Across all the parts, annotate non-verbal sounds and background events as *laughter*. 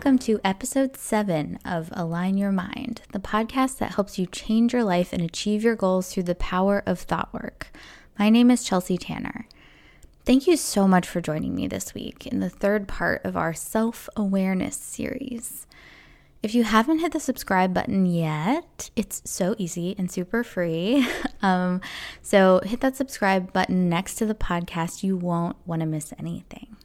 welcome to episode seven of Align Your Mind, the podcast that helps you change your life and achieve your goals through the power of thought work. My name is Chelsea Tanner. Thank you so much for joining me this week in the third part of our self awareness series. If you haven't hit the subscribe button yet, it's so easy and super free. *laughs* um, so hit that subscribe button next to the podcast. You won't want to miss anything.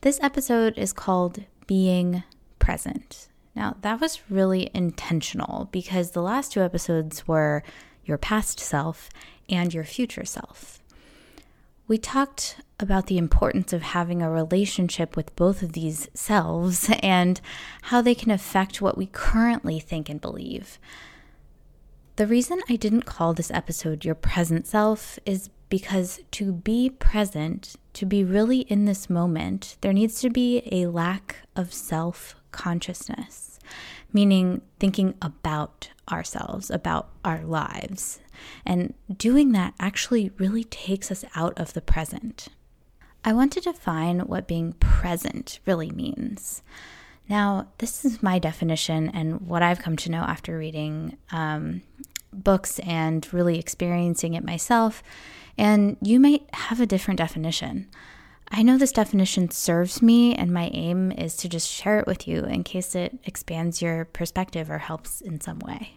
This episode is called Being Present. Now, that was really intentional because the last two episodes were your past self and your future self. We talked about the importance of having a relationship with both of these selves and how they can affect what we currently think and believe. The reason I didn't call this episode Your Present Self is because to be present, to be really in this moment, there needs to be a lack of self consciousness, meaning thinking about ourselves, about our lives. And doing that actually really takes us out of the present. I want to define what being present really means. Now, this is my definition and what I've come to know after reading um, books and really experiencing it myself and you might have a different definition. I know this definition serves me, and my aim is to just share it with you in case it expands your perspective or helps in some way.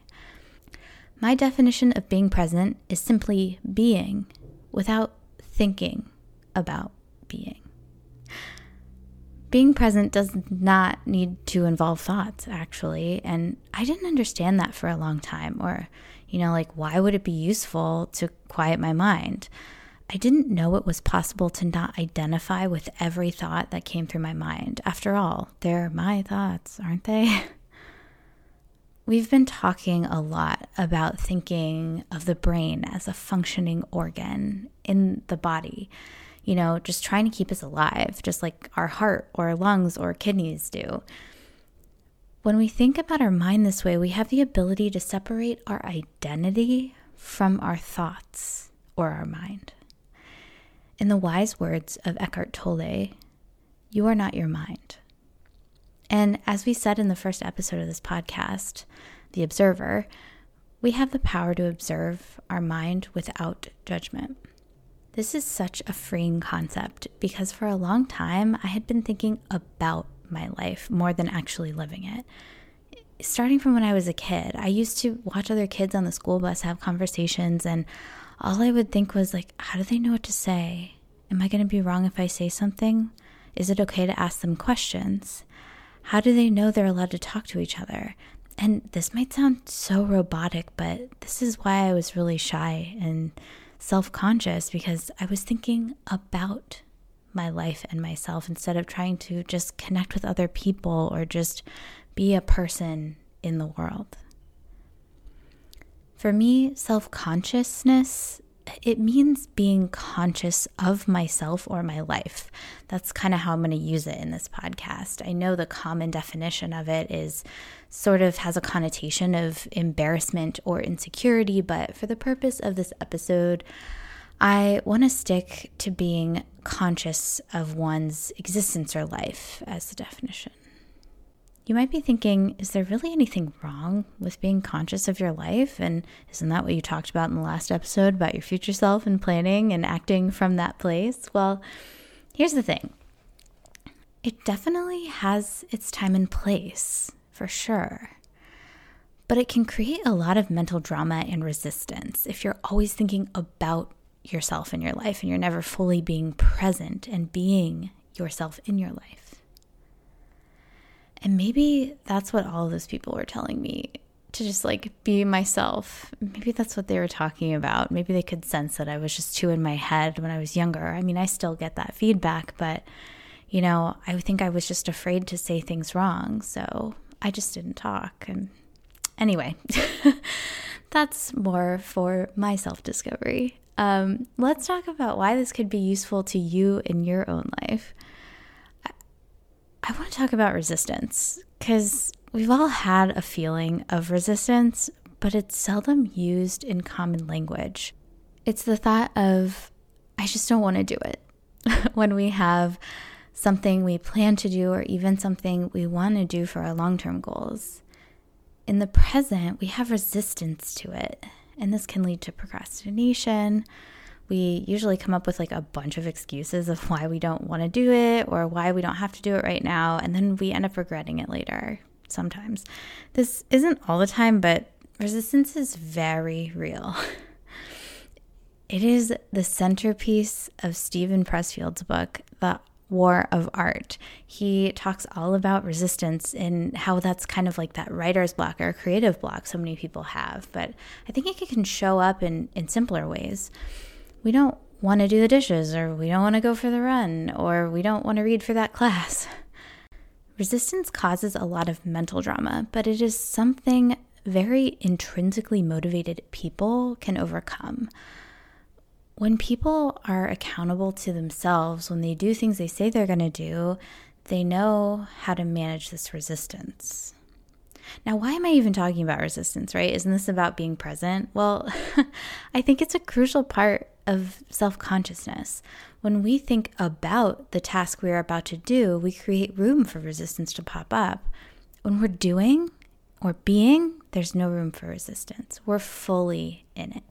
My definition of being present is simply being without thinking about being. Being present does not need to involve thoughts, actually, and I didn't understand that for a long time, or you know, like, why would it be useful to quiet my mind? I didn't know it was possible to not identify with every thought that came through my mind. After all, they're my thoughts, aren't they? *laughs* We've been talking a lot about thinking of the brain as a functioning organ in the body, you know, just trying to keep us alive, just like our heart or lungs or kidneys do. When we think about our mind this way, we have the ability to separate our identity from our thoughts or our mind. In the wise words of Eckhart Tolle, you are not your mind. And as we said in the first episode of this podcast, The Observer, we have the power to observe our mind without judgment. This is such a freeing concept because for a long time I had been thinking about my life more than actually living it. Starting from when I was a kid, I used to watch other kids on the school bus have conversations, and all I would think was, like, how do they know what to say? Am I going to be wrong if I say something? Is it okay to ask them questions? How do they know they're allowed to talk to each other? And this might sound so robotic, but this is why I was really shy and self conscious because I was thinking about my life and myself instead of trying to just connect with other people or just be a person in the world. For me, self consciousness it means being conscious of myself or my life. That's kind of how I'm going to use it in this podcast. I know the common definition of it is sort of has a connotation of embarrassment or insecurity, but for the purpose of this episode, I want to stick to being conscious of one's existence or life as the definition. You might be thinking, is there really anything wrong with being conscious of your life? And isn't that what you talked about in the last episode about your future self and planning and acting from that place? Well, here's the thing it definitely has its time and place, for sure. But it can create a lot of mental drama and resistance if you're always thinking about yourself in your life and you're never fully being present and being yourself in your life. And maybe that's what all those people were telling me to just like be myself. Maybe that's what they were talking about. Maybe they could sense that I was just too in my head when I was younger. I mean, I still get that feedback, but you know, I think I was just afraid to say things wrong. So I just didn't talk. And anyway, *laughs* that's more for my self discovery. Um, let's talk about why this could be useful to you in your own life. I, I want to talk about resistance because we've all had a feeling of resistance, but it's seldom used in common language. It's the thought of, I just don't want to do it. *laughs* when we have something we plan to do, or even something we want to do for our long term goals. In the present, we have resistance to it, and this can lead to procrastination. We usually come up with like a bunch of excuses of why we don't want to do it or why we don't have to do it right now, and then we end up regretting it later sometimes. This isn't all the time, but resistance is very real. *laughs* It is the centerpiece of Steven Pressfield's book, The War of Art. He talks all about resistance and how that's kind of like that writer's block or creative block so many people have. But I think it can show up in, in simpler ways. We don't want to do the dishes, or we don't want to go for the run, or we don't want to read for that class. Resistance causes a lot of mental drama, but it is something very intrinsically motivated people can overcome. When people are accountable to themselves, when they do things they say they're going to do, they know how to manage this resistance. Now, why am I even talking about resistance, right? Isn't this about being present? Well, *laughs* I think it's a crucial part of self consciousness. When we think about the task we are about to do, we create room for resistance to pop up. When we're doing or being, there's no room for resistance. We're fully in it.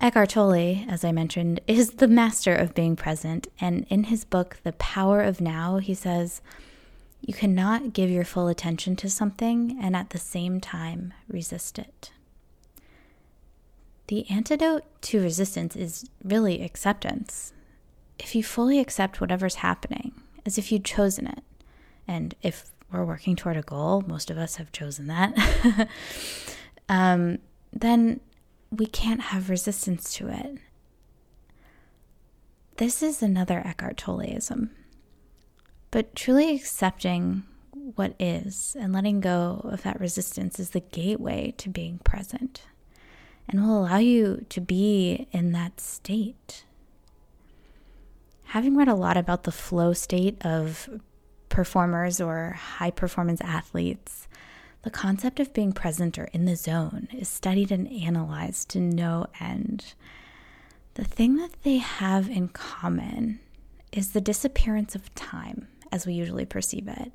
Eckhart Tolle, as I mentioned, is the master of being present. And in his book, The Power of Now, he says, You cannot give your full attention to something and at the same time resist it. The antidote to resistance is really acceptance. If you fully accept whatever's happening, as if you'd chosen it, and if we're working toward a goal, most of us have chosen that, *laughs* um, then we can't have resistance to it. This is another Eckhart Tolleism. But truly accepting what is and letting go of that resistance is the gateway to being present and will allow you to be in that state. Having read a lot about the flow state of performers or high performance athletes, the concept of being present or in the zone is studied and analyzed to no end. The thing that they have in common is the disappearance of time as we usually perceive it.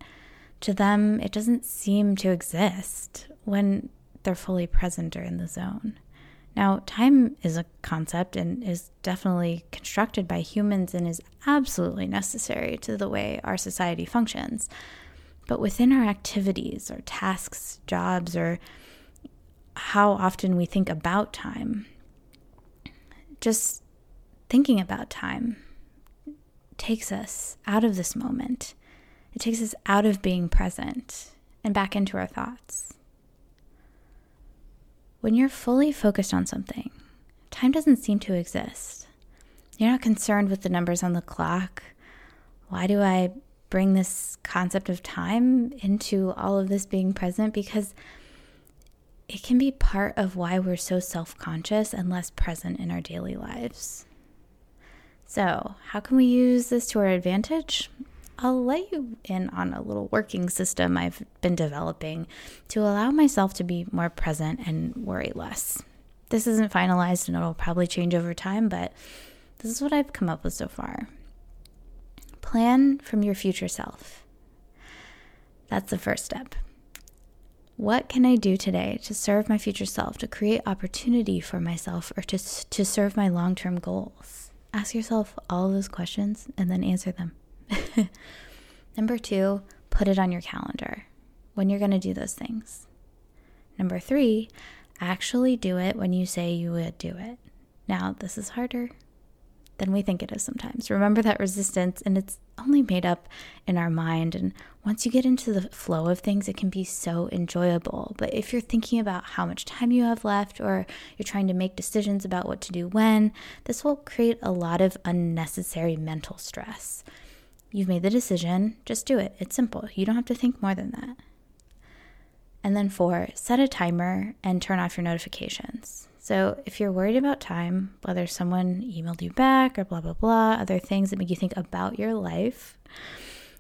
To them, it doesn't seem to exist when they're fully present or in the zone. Now, time is a concept and is definitely constructed by humans and is absolutely necessary to the way our society functions. But within our activities or tasks, jobs, or how often we think about time, just thinking about time takes us out of this moment. It takes us out of being present and back into our thoughts. When you're fully focused on something, time doesn't seem to exist. You're not concerned with the numbers on the clock. Why do I bring this concept of time into all of this being present because it can be part of why we're so self conscious and less present in our daily lives. So, how can we use this to our advantage? I'll let you in on a little working system I've been developing to allow myself to be more present and worry less. This isn't finalized and it'll probably change over time, but this is what I've come up with so far. Plan from your future self. That's the first step. What can I do today to serve my future self, to create opportunity for myself, or to, to serve my long term goals? Ask yourself all those questions and then answer them. *laughs* Number two, put it on your calendar when you're going to do those things. Number three, actually do it when you say you would do it. Now, this is harder than we think it is sometimes. Remember that resistance, and it's only made up in our mind. And once you get into the flow of things, it can be so enjoyable. But if you're thinking about how much time you have left, or you're trying to make decisions about what to do when, this will create a lot of unnecessary mental stress. You've made the decision, just do it. It's simple. You don't have to think more than that. And then, four, set a timer and turn off your notifications. So if you're worried about time, whether someone emailed you back or blah, blah, blah, other things that make you think about your life,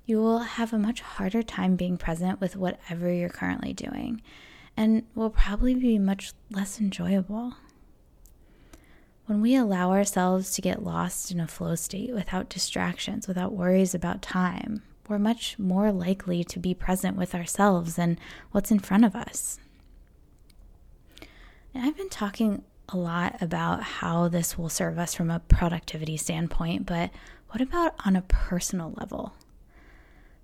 you will have a much harder time being present with whatever you're currently doing and will probably be much less enjoyable. When we allow ourselves to get lost in a flow state without distractions, without worries about time, we're much more likely to be present with ourselves and what's in front of us. And I've been talking a lot about how this will serve us from a productivity standpoint, but what about on a personal level?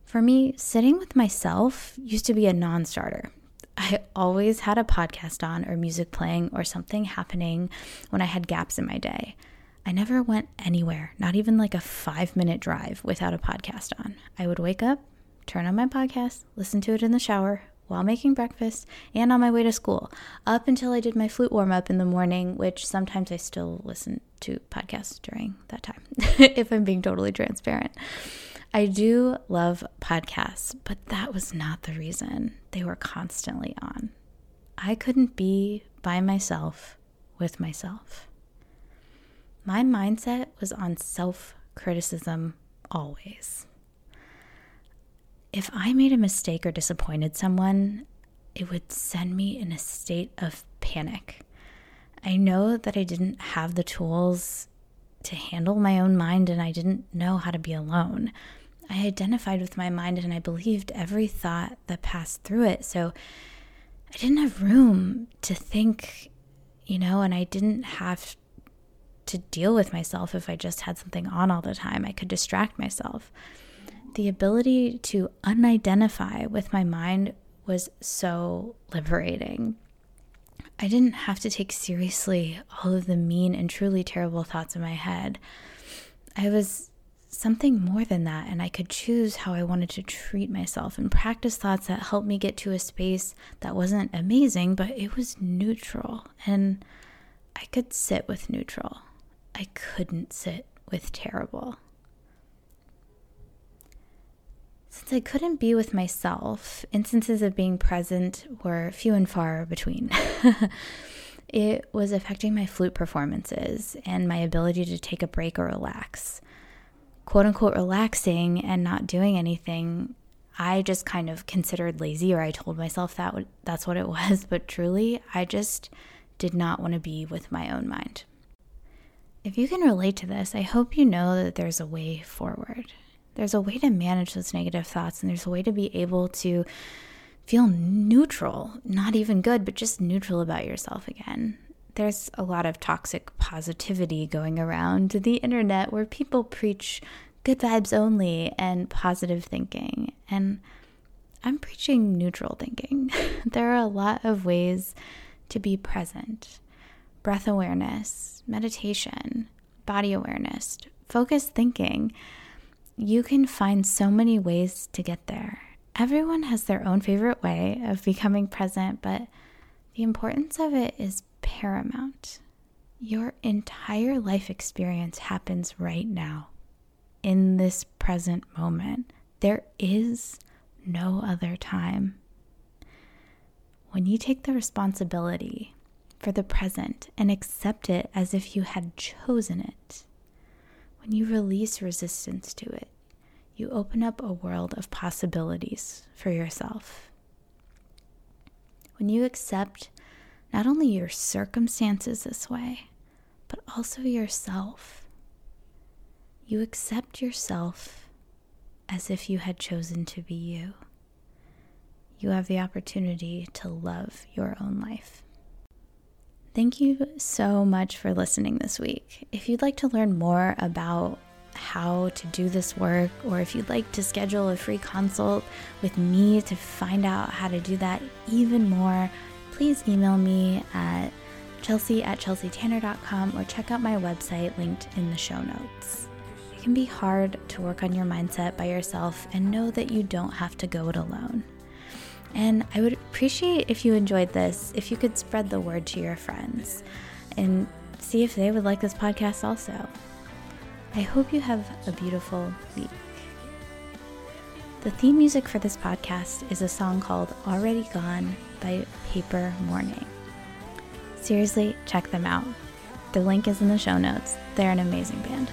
For me, sitting with myself used to be a non starter. I always had a podcast on or music playing or something happening when I had gaps in my day. I never went anywhere, not even like a five minute drive without a podcast on. I would wake up, turn on my podcast, listen to it in the shower while making breakfast and on my way to school, up until I did my flute warm up in the morning, which sometimes I still listen to podcasts during that time, *laughs* if I'm being totally transparent. I do love podcasts, but that was not the reason they were constantly on. I couldn't be by myself with myself. My mindset was on self criticism always. If I made a mistake or disappointed someone, it would send me in a state of panic. I know that I didn't have the tools to handle my own mind and I didn't know how to be alone. I identified with my mind and I believed every thought that passed through it. So I didn't have room to think, you know, and I didn't have to deal with myself if I just had something on all the time. I could distract myself. The ability to unidentify with my mind was so liberating. I didn't have to take seriously all of the mean and truly terrible thoughts in my head. I was something more than that, and I could choose how I wanted to treat myself and practice thoughts that helped me get to a space that wasn't amazing, but it was neutral. And I could sit with neutral. I couldn't sit with terrible. Since I couldn't be with myself, instances of being present were few and far between. *laughs* it was affecting my flute performances and my ability to take a break or relax quote unquote relaxing and not doing anything, I just kind of considered lazy, or I told myself that that's what it *laughs* was. But truly, I just did not want to be with my own mind. If you can relate to this, I hope you know that there's a way forward. There's a way to manage those negative thoughts, and there's a way to be able to feel neutral, not even good, but just neutral about yourself again there's a lot of toxic positivity going around the internet where people preach good vibes only and positive thinking. And I'm preaching neutral thinking. *laughs* there are a lot of ways to be present breath awareness, meditation, body awareness, focused thinking. You can find so many ways to get there. Everyone has their own favorite way of becoming present, but the importance of it is paramount. Your entire life experience happens right now, in this present moment. There is no other time. When you take the responsibility for the present and accept it as if you had chosen it, when you release resistance to it, you open up a world of possibilities for yourself. When you accept not only your circumstances this way, but also yourself. You accept yourself as if you had chosen to be you. You have the opportunity to love your own life. Thank you so much for listening this week. If you'd like to learn more about how to do this work, or if you'd like to schedule a free consult with me to find out how to do that even more, please email me at chelsea at chelseatanner.com or check out my website linked in the show notes. It can be hard to work on your mindset by yourself and know that you don't have to go it alone. And I would appreciate if you enjoyed this, if you could spread the word to your friends and see if they would like this podcast also. I hope you have a beautiful week. The theme music for this podcast is a song called Already Gone by Paper Morning. Seriously, check them out. The link is in the show notes. They're an amazing band.